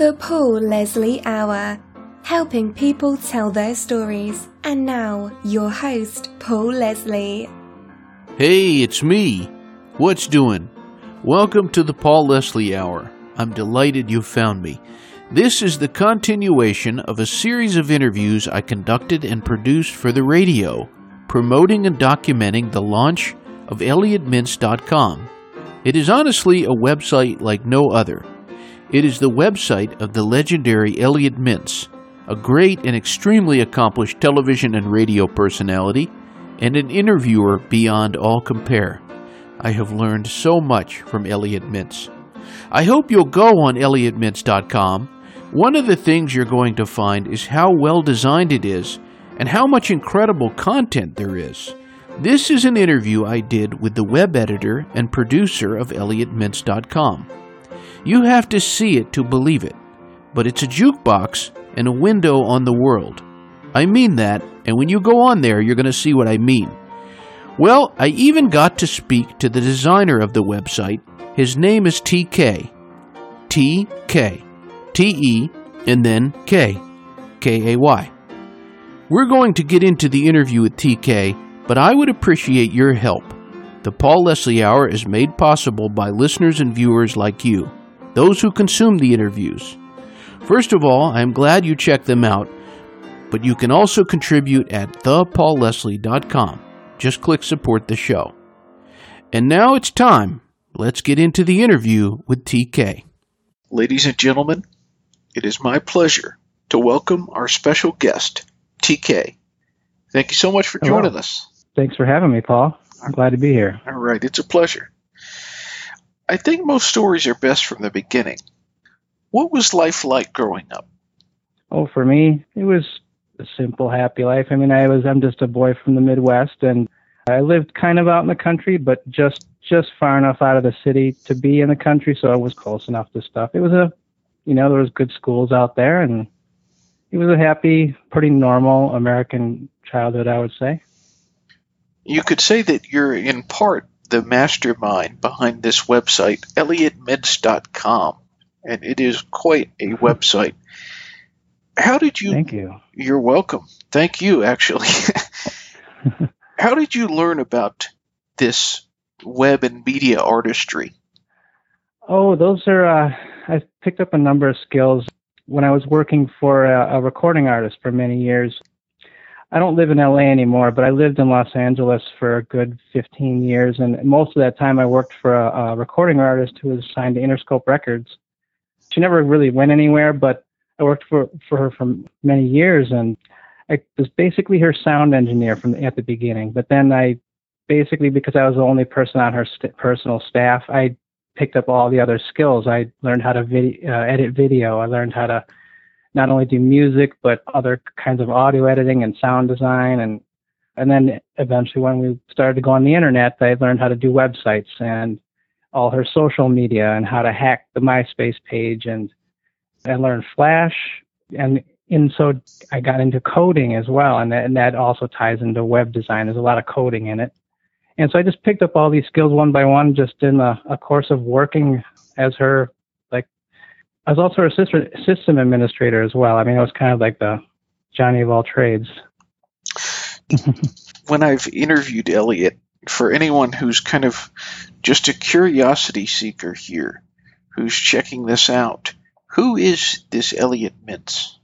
The Paul Leslie Hour, helping people tell their stories. And now, your host, Paul Leslie. Hey, it's me. What's doing? Welcome to the Paul Leslie Hour. I'm delighted you found me. This is the continuation of a series of interviews I conducted and produced for the radio, promoting and documenting the launch of ElliotMintz.com. It is honestly a website like no other. It is the website of the legendary Elliot Mintz, a great and extremely accomplished television and radio personality, and an interviewer beyond all compare. I have learned so much from Elliot Mintz. I hope you'll go on ElliotMintz.com one of the things you're going to find is how well designed it is and how much incredible content there is. This is an interview I did with the web editor and producer of ElliotMintz.com. You have to see it to believe it, but it's a jukebox and a window on the world. I mean that, and when you go on there, you're going to see what I mean. Well, I even got to speak to the designer of the website. His name is Te Kay. TK. T E, and then K, K A Y. We're going to get into the interview with Te Kay, but I would appreciate your help. The Paul Leslie Hour is made possible by listeners and viewers like you, those who consume the interviews. First of all, I am glad you checked them out, but you can also contribute at thepaulleslie.com. Just click support the show. And now it's time. Let's get into the interview with Te Kay. Ladies and gentlemen, it is my pleasure to welcome our special guest, Te Kay. Thank you so much for joining us. Thanks for having me, Paul. I'm glad to be here. All right, it's a pleasure. I think most stories are best from the beginning. What was life like growing up? Oh, for me, it was a simple, happy life. I mean, I was I'm just a boy from the Midwest, and I lived kind of out in the country, but just just far enough out of the city to be in the country, so I was close enough to stuff. It was a, you know, there was good schools out there, and it was a happy, pretty normal American childhood, I would say. You could say that you're in part the mastermind behind this website, ElliotMintz.com, and it is quite a website. How did you? Thank you. You're welcome. Thank you, actually. How did you learn about this web and media artistry? Oh, those are. Uh, I picked up a number of skills when I was working for a, a recording artist for many years. I don't live in LA anymore, but I lived in Los Angeles for a good 15 years, and most of that time I worked for a, a recording artist who was signed to Interscope Records. She never really went anywhere, but I worked for for her for many years, and I was basically her sound engineer from at the beginning. But then I basically, because I was the only person on her st- personal staff, I picked up all the other skills. I learned how to vid- uh, edit video. I learned how to not only do music but other kinds of audio editing and sound design. And and then eventually when we started to go on the internet I learned how to do websites and all her social media and how to hack the MySpace page. And I learned Flash. And in so I got into coding as well. And that, and that also ties into web design. There's a lot of coding in it. And so I just picked up all these skills one by one just in a, a course of working as her I was also a system administrator as well. I mean, I was kind of like the Johnny of all trades. when I've interviewed Elliot, for anyone who's kind of just a curiosity seeker here, who's checking this out, who is this Elliot Mintz?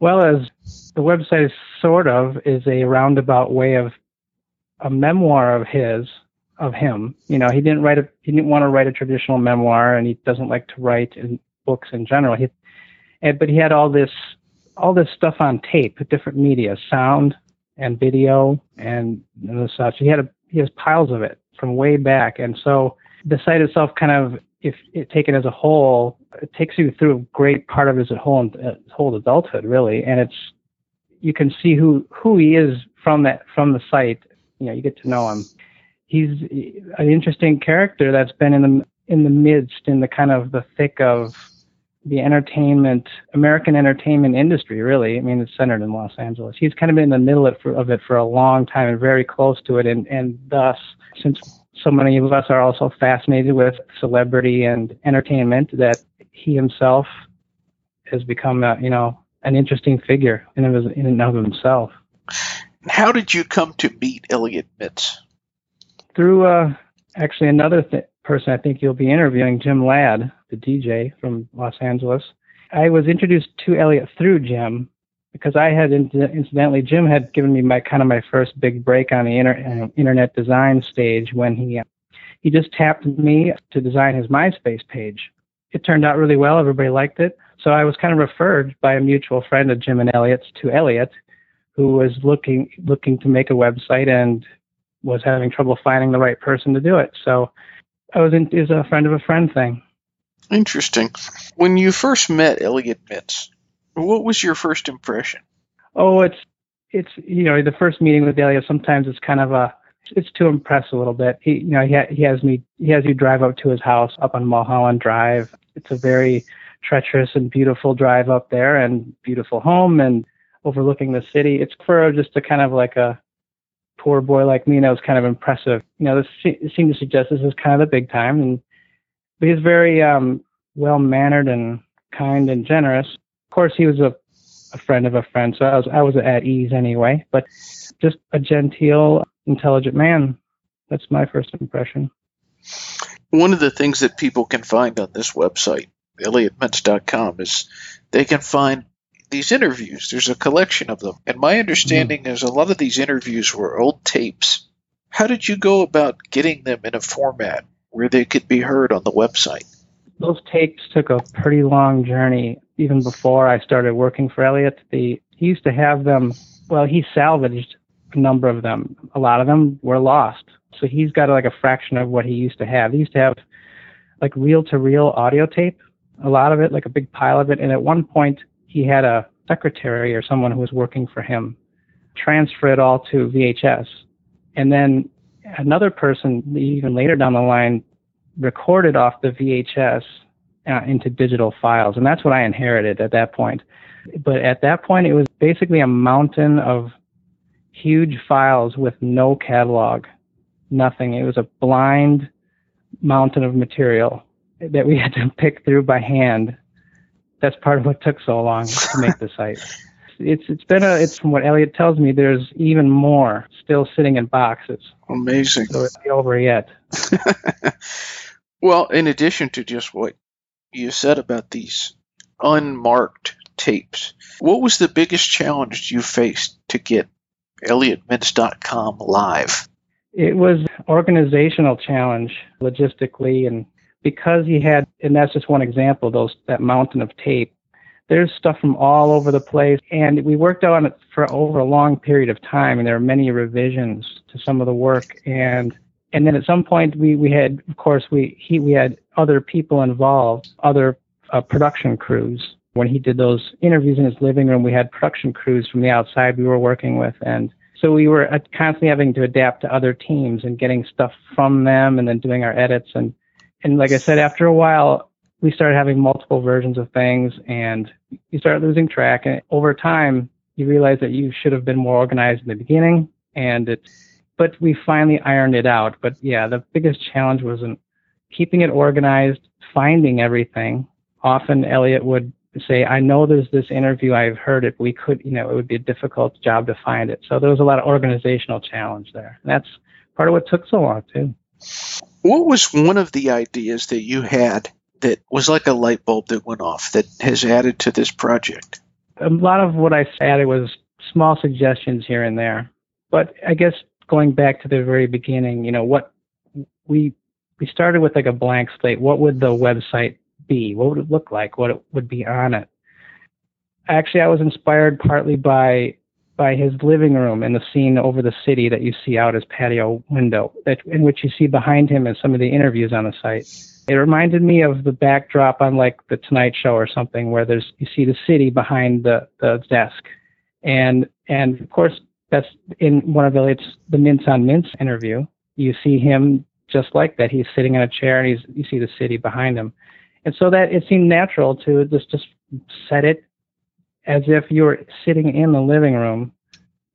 Well, as the website sort of is a roundabout way of a memoir of his, of him. You know, he didn't write a he didn't want to write a traditional memoir, and he doesn't like to write in books in general. He, and, but he had all this all this stuff on tape, different media, sound and video and, and such. He had a, he has piles of it from way back, and so the site itself kind of if it taken as a whole, it takes you through a great part of his whole whole adulthood, really, and it's you can see who who he is from that from the site. You know, you get to know him. He's an interesting character that's been in the in the midst, in the kind of the thick of the entertainment, American entertainment industry. Really, I mean, it's centered in Los Angeles. He's kind of been in the middle of, of it for a long time and very close to it, and and thus, since so many of us are also fascinated with celebrity and entertainment, that he himself has become a, you know an interesting figure in and of, in and of himself. How did you come to meet Elliot Mintz? Through uh, actually another th- person I think you'll be interviewing, Jim Ladd, the DJ from Los Angeles. I was introduced to Elliot through Jim because I had incidentally Jim had given me my kind of my first big break on the inter, uh, internet design stage when he uh, he just tapped me to design his MySpace page. It turned out really well. Everybody liked it. So I was kind of referred by a mutual friend of Jim and Elliot's to Elliot, who was looking looking to make a website and was having trouble finding the right person to do it. So I was in, is a friend of a friend thing. Interesting. When you first met Elliot Mintz, what was your first impression? Oh, it's it's you know the first meeting with Elliot. Sometimes it's kind of a it's to impress a little bit. He you know he ha- he has me he has you drive up to his house up on Mulholland Drive. It's a very treacherous and beautiful drive up there, and beautiful home and overlooking the city. It's for just a kind of like a poor boy like me, and that was kind of impressive. You know, this seemed to suggest this is kind of the big time, and but he's very um, well mannered and kind and generous. Of course, he was a, a friend of a friend, so I was I was at ease anyway. But just a genteel, intelligent man. That's my first impression. One of the things that people can find on this website, ElliotMintz.com, is they can find these interviews. There's a collection of them. And my understanding mm-hmm. is a lot of these interviews were old tapes. How did you go about getting them in a format where they could be heard on the website? Those tapes took a pretty long journey. Even before I started working for Elliot, the he used to have them. Well, he salvaged a number of them. A lot of them were lost. So he's got like a fraction of what he used to have. He used to have like reel to reel audio tape, a lot of it, like a big pile of it. And at one point, he had a secretary or someone who was working for him transfer it all to VHS. And then another person, even later down the line, recorded off the VHS uh, into digital files. And that's what I inherited at that point. But at that point, it was basically a mountain of huge files with no catalog, nothing. It was a blind mountain of material that we had to pick through by hand that's part of what took so long to make the site. It's it's been a it's from what Elliot tells me. There's even more still sitting in boxes. Amazing. So it's not over yet. well, in addition to just what you said about these unmarked tapes, what was the biggest challenge you faced to get ElliotMintz.com live? It was organizational challenge logistically and because he had, and that's just one example, those that mountain of tape. There's stuff from all over the place, and we worked on it for over a long period of time, and there are many revisions to some of the work, and and then at some point we we had, of course, we he we had other people involved, other uh, production crews. When he did those interviews in his living room, we had production crews from the outside we were working with, and so we were uh, constantly having to adapt to other teams and getting stuff from them, and then doing our edits and and like I said, after a while, we started having multiple versions of things and you start losing track. And over time, you realize that you should have been more organized in the beginning. And it's, but we finally ironed it out. But yeah, the biggest challenge was in keeping it organized, finding everything. Often Elliot would say, I know there's this interview, I've heard it, we could, you know, it would be a difficult job to find it. So there was a lot of organizational challenge there. And that's part of what took so long too. What was one of the ideas that you had that was like a light bulb that went off that has added to this project? A lot of what I added was small suggestions here and there. But I guess going back to the very beginning, you know, what we we started with like a blank slate. What would the website be? What would it look like? What it would be on it? Actually, I was inspired partly by by his living room and the scene over the city that you see out his patio window, that, in which you see behind him in some of the interviews on the site. It reminded me of the backdrop on like the Tonight Show or something, where there's you see the city behind the, the desk, and and of course that's in one of Elliot's the Mintz on Mintz interview. You see him just like that. He's sitting in a chair and he's you see the city behind him, and so that it seemed natural to just just set it as if you were sitting in the living room,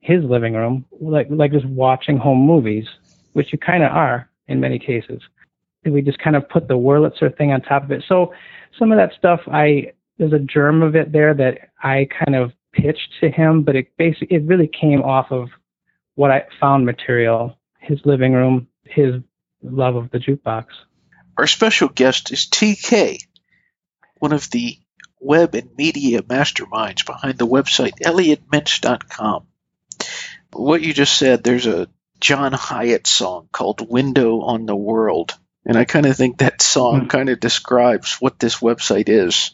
his living room, like like just watching home movies, which you kind of are in many cases. And we just kind of put the Wurlitzer thing on top of it. So some of that stuff I there's a germ of it there that I kind of pitched to him, but it basically it really came off of what I found material, his living room, his love of the jukebox. Our special guest is Te Kay, one of the web and media masterminds behind the website elliotmintz.com. What you just said, there's a John Hiatt song called Window on the World. And I kind of think that song mm. kind of describes what this website is.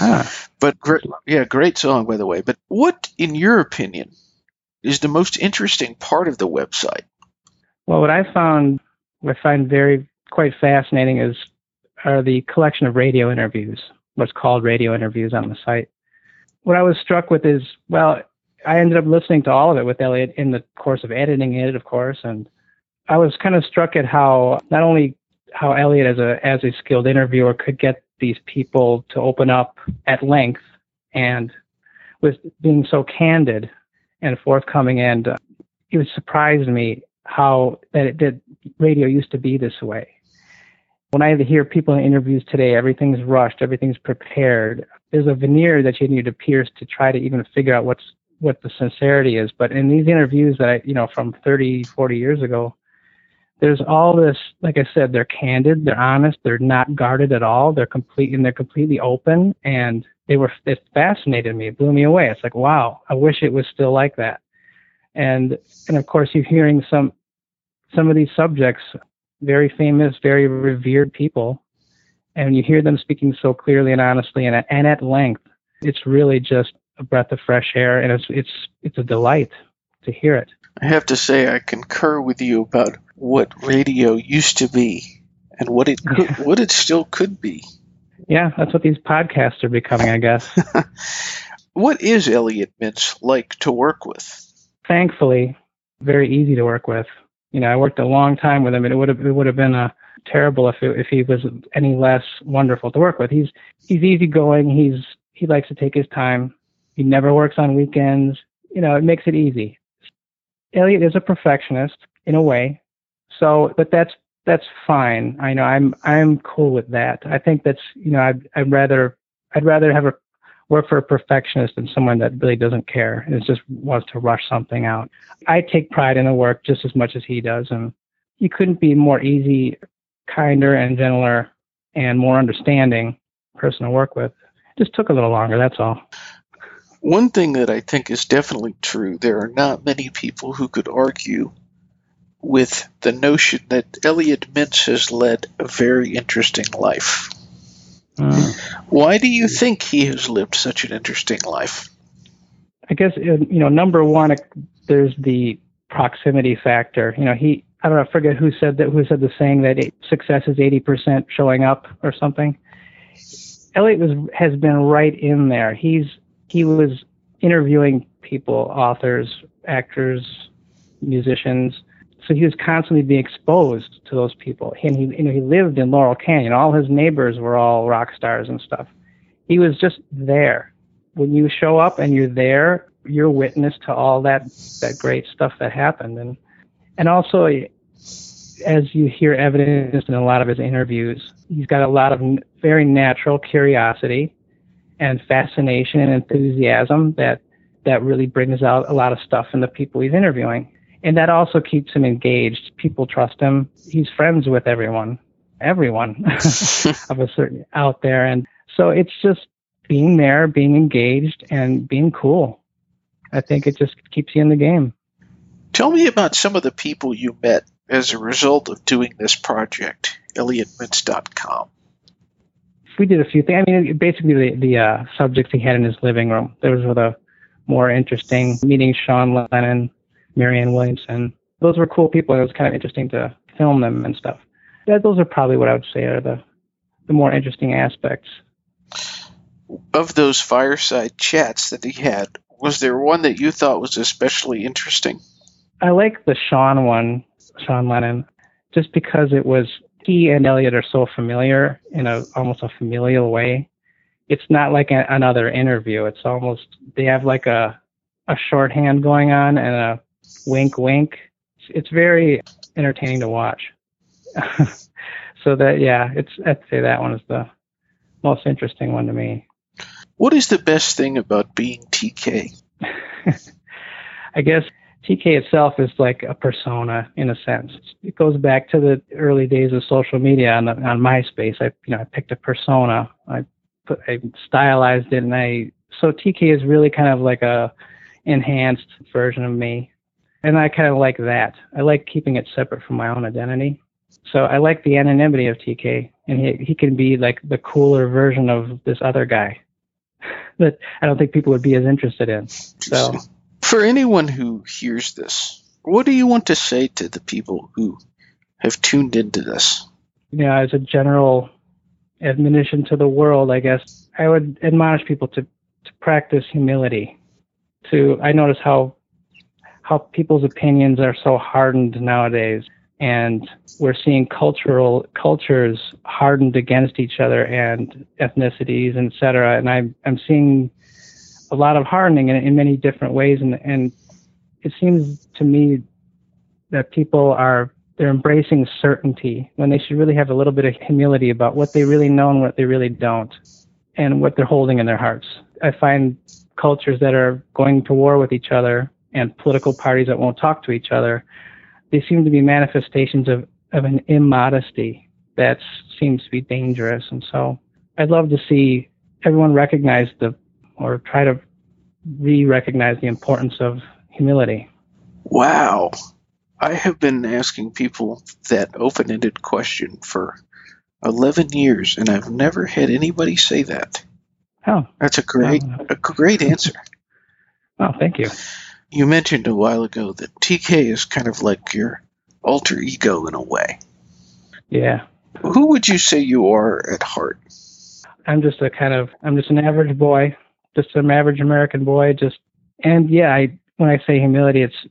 ah. But great, yeah, great song, by the way. But what, in your opinion, is the most interesting part of the website? Well, what I found, what I find very quite fascinating is are the collection of radio interviews, what's called radio interviews on the site. What I was struck with is, well, I ended up listening to all of it with Elliot in the course of editing it, of course, and I was kind of struck at how not only how Elliot as a as a skilled interviewer could get these people to open up at length and with being so candid and forthcoming and uh, it surprised me how that, it, that radio used to be this way when I hear people in interviews today, everything's rushed, everything's prepared. There's a veneer that you need to pierce to try to even figure out what's what the sincerity is. But in these interviews that I, you know, from 30, 40 years ago, there's all this. Like I said, they're candid, they're honest, they're not guarded at all. They're complete and they're completely open. And they were it fascinated me, it blew me away. It's like, wow, I wish it was still like that. And and of course, you're hearing some some of these subjects very famous, very revered people, and you hear them speaking so clearly and honestly and, and at length, it's really just a breath of fresh air, and it's it's it's a delight to hear it. I have to say, I concur with you about what radio used to be and what it could, what it still could be. Yeah, that's what these podcasts are becoming, I guess. what is Elliot Mintz like to work with? Thankfully, very easy to work with you know, I worked a long time with him, and it would have it would have been a uh, terrible if it, if he was any less wonderful to work with. He's he's easygoing. He's he likes to take his time. He never works on weekends. You know, it makes it easy. Elliot is a perfectionist in a way, so but that's that's fine. I know I'm I'm cool with that. I think that's you know I'd I'd rather I'd rather have a work for a perfectionist than someone that really doesn't care and just wants to rush something out. I take pride in the work just as much as he does, and you couldn't be more easy, kinder, and gentler, and more understanding person to work with. It just took a little longer. That's all. One thing that I think is definitely true: there are not many people who could argue with the notion that Elliot Mintz has led a very interesting life. Mm. Why do you think he has lived such an interesting life? I guess uh, you know, number one, there's the proximity factor. You know, he I don't know, I forget who said that. Who said the saying that success is 80% showing up or something. Elliot was has been right in there. He's he was interviewing people, authors, actors, musicians, so he was constantly being exposed to those people. And he, you know, he lived in Laurel Canyon. All his neighbors were all rock stars and stuff. He was just there. When you show up and you're there, you're witness to all that that great stuff that happened. And and also, as you hear evidence in a lot of his interviews, he's got a lot of very natural curiosity and fascination and enthusiasm that that really brings out a lot of stuff in the people he's interviewing and that also keeps him engaged. People trust him. He's friends with everyone, everyone of a certain out there, and so it's just being there, being engaged, and being cool. I think it just keeps you in the game. Tell me about some of the people you met as a result of doing this project, ElliotMintz.com. We did a few things. I mean, basically the, the uh, subjects he had in his living room. Those were the more interesting. Meeting Sean Lennon, Marianne Williamson. Those were cool people. And it was kind of interesting to film them and stuff. Yeah, those are probably what I would say are the the more interesting aspects. Of those fireside chats that he had, was there one that you thought was especially interesting? I like the Sean one, Sean Lennon, just because it was he and Elliot are so familiar in a almost a familial way. It's not like a, another interview. It's almost they have like a a shorthand going on and a wink, wink. It's very entertaining to watch. so that yeah, it's I'd say that one is the most interesting one to me. What is the best thing about being Te Kay? I guess Te Kay itself is like a persona in a sense. It goes back to the early days of social media on, the, on MySpace. I you know I picked a persona. I put I stylized it, and I so Te Kay is really kind of like a enhanced version of me, and I kind of like that. I like keeping it separate from my own identity. So I like the anonymity of Te Kay, and he he can be like the cooler version of this other guy that I don't think people would be as interested in. So for anyone who hears this, what do you want to say to the people who have tuned into this? You know, as a general admonition to the world, I guess I would admonish people to, to practice humility. To I notice how how people's opinions are so hardened nowadays and we're seeing cultural cultures hardened against each other and ethnicities, et cetera. And I'm I'm seeing a lot of hardening in, in many different ways, and and it seems to me that people are they're embracing certainty when they should really have a little bit of humility about what they really know and what they really don't, and what they're holding in their hearts. I find cultures that are going to war with each other and political parties that won't talk to each other they seem to be manifestations of, of an immodesty that seems to be dangerous. And so I'd love to see everyone recognize the, or try to re recognize the importance of humility. Wow. I have been asking people that open ended question for 11 years, and I've never had anybody say that. Oh. That's a great, oh. a great answer. Oh, thank you you mentioned a while ago that Te Kay is kind of like your alter ego in a way. Yeah. Who would you say you are at heart? I'm just a kind of I'm just an average boy, just an average American boy. Just and yeah, I when I say humility, it's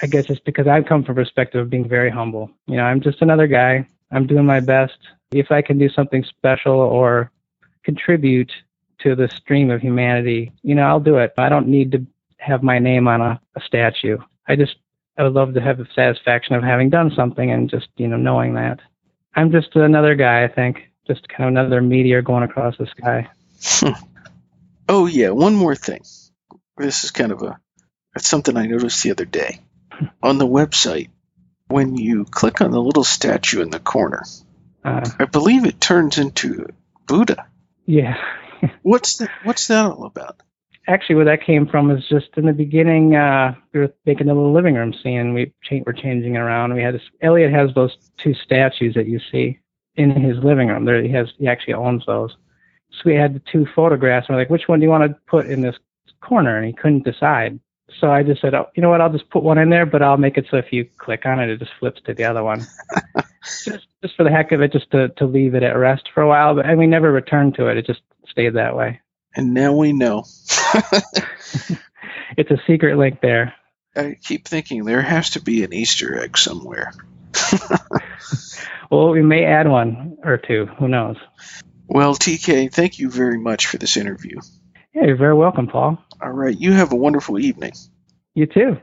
I guess it's because I come from a perspective of being very humble. You know, I'm just another guy. I'm doing my best. If I can do something special or contribute to the stream of humanity, you know, I'll do it. I don't need to have my name on a, a statue. I just I would love to have the satisfaction of having done something and just you know knowing that. I'm just another guy. I think just kind of another meteor going across the sky. oh yeah, one more thing. This is kind of a it's something I noticed the other day on the website. When you click on the little statue in the corner, uh, I believe it turns into Buddha. Yeah. what's that? What's that all about? Actually where that came from is just in the beginning uh we were making a little living room scene. We cha- were changing it around. We had this elliot has those two statues that you see in his living room. There he has he actually owns those. So we had the two photographs and we're like which one do you want to put in this corner? And he couldn't decide. So i just said oh, you know what? I'll just put one in there but i'll make it so if you click on it it just flips to the other one. Just just for the heck of it just to to leave it at rest for a while but and we never returned to it. It just stayed that way and now we know. it's a secret link there. I keep thinking there has to be an Easter egg somewhere. well, we may add one or two. Who knows? Well, Te Kay, thank you very much for this interview. Yeah, you're very welcome, Paul. All right. You have a wonderful evening. You too.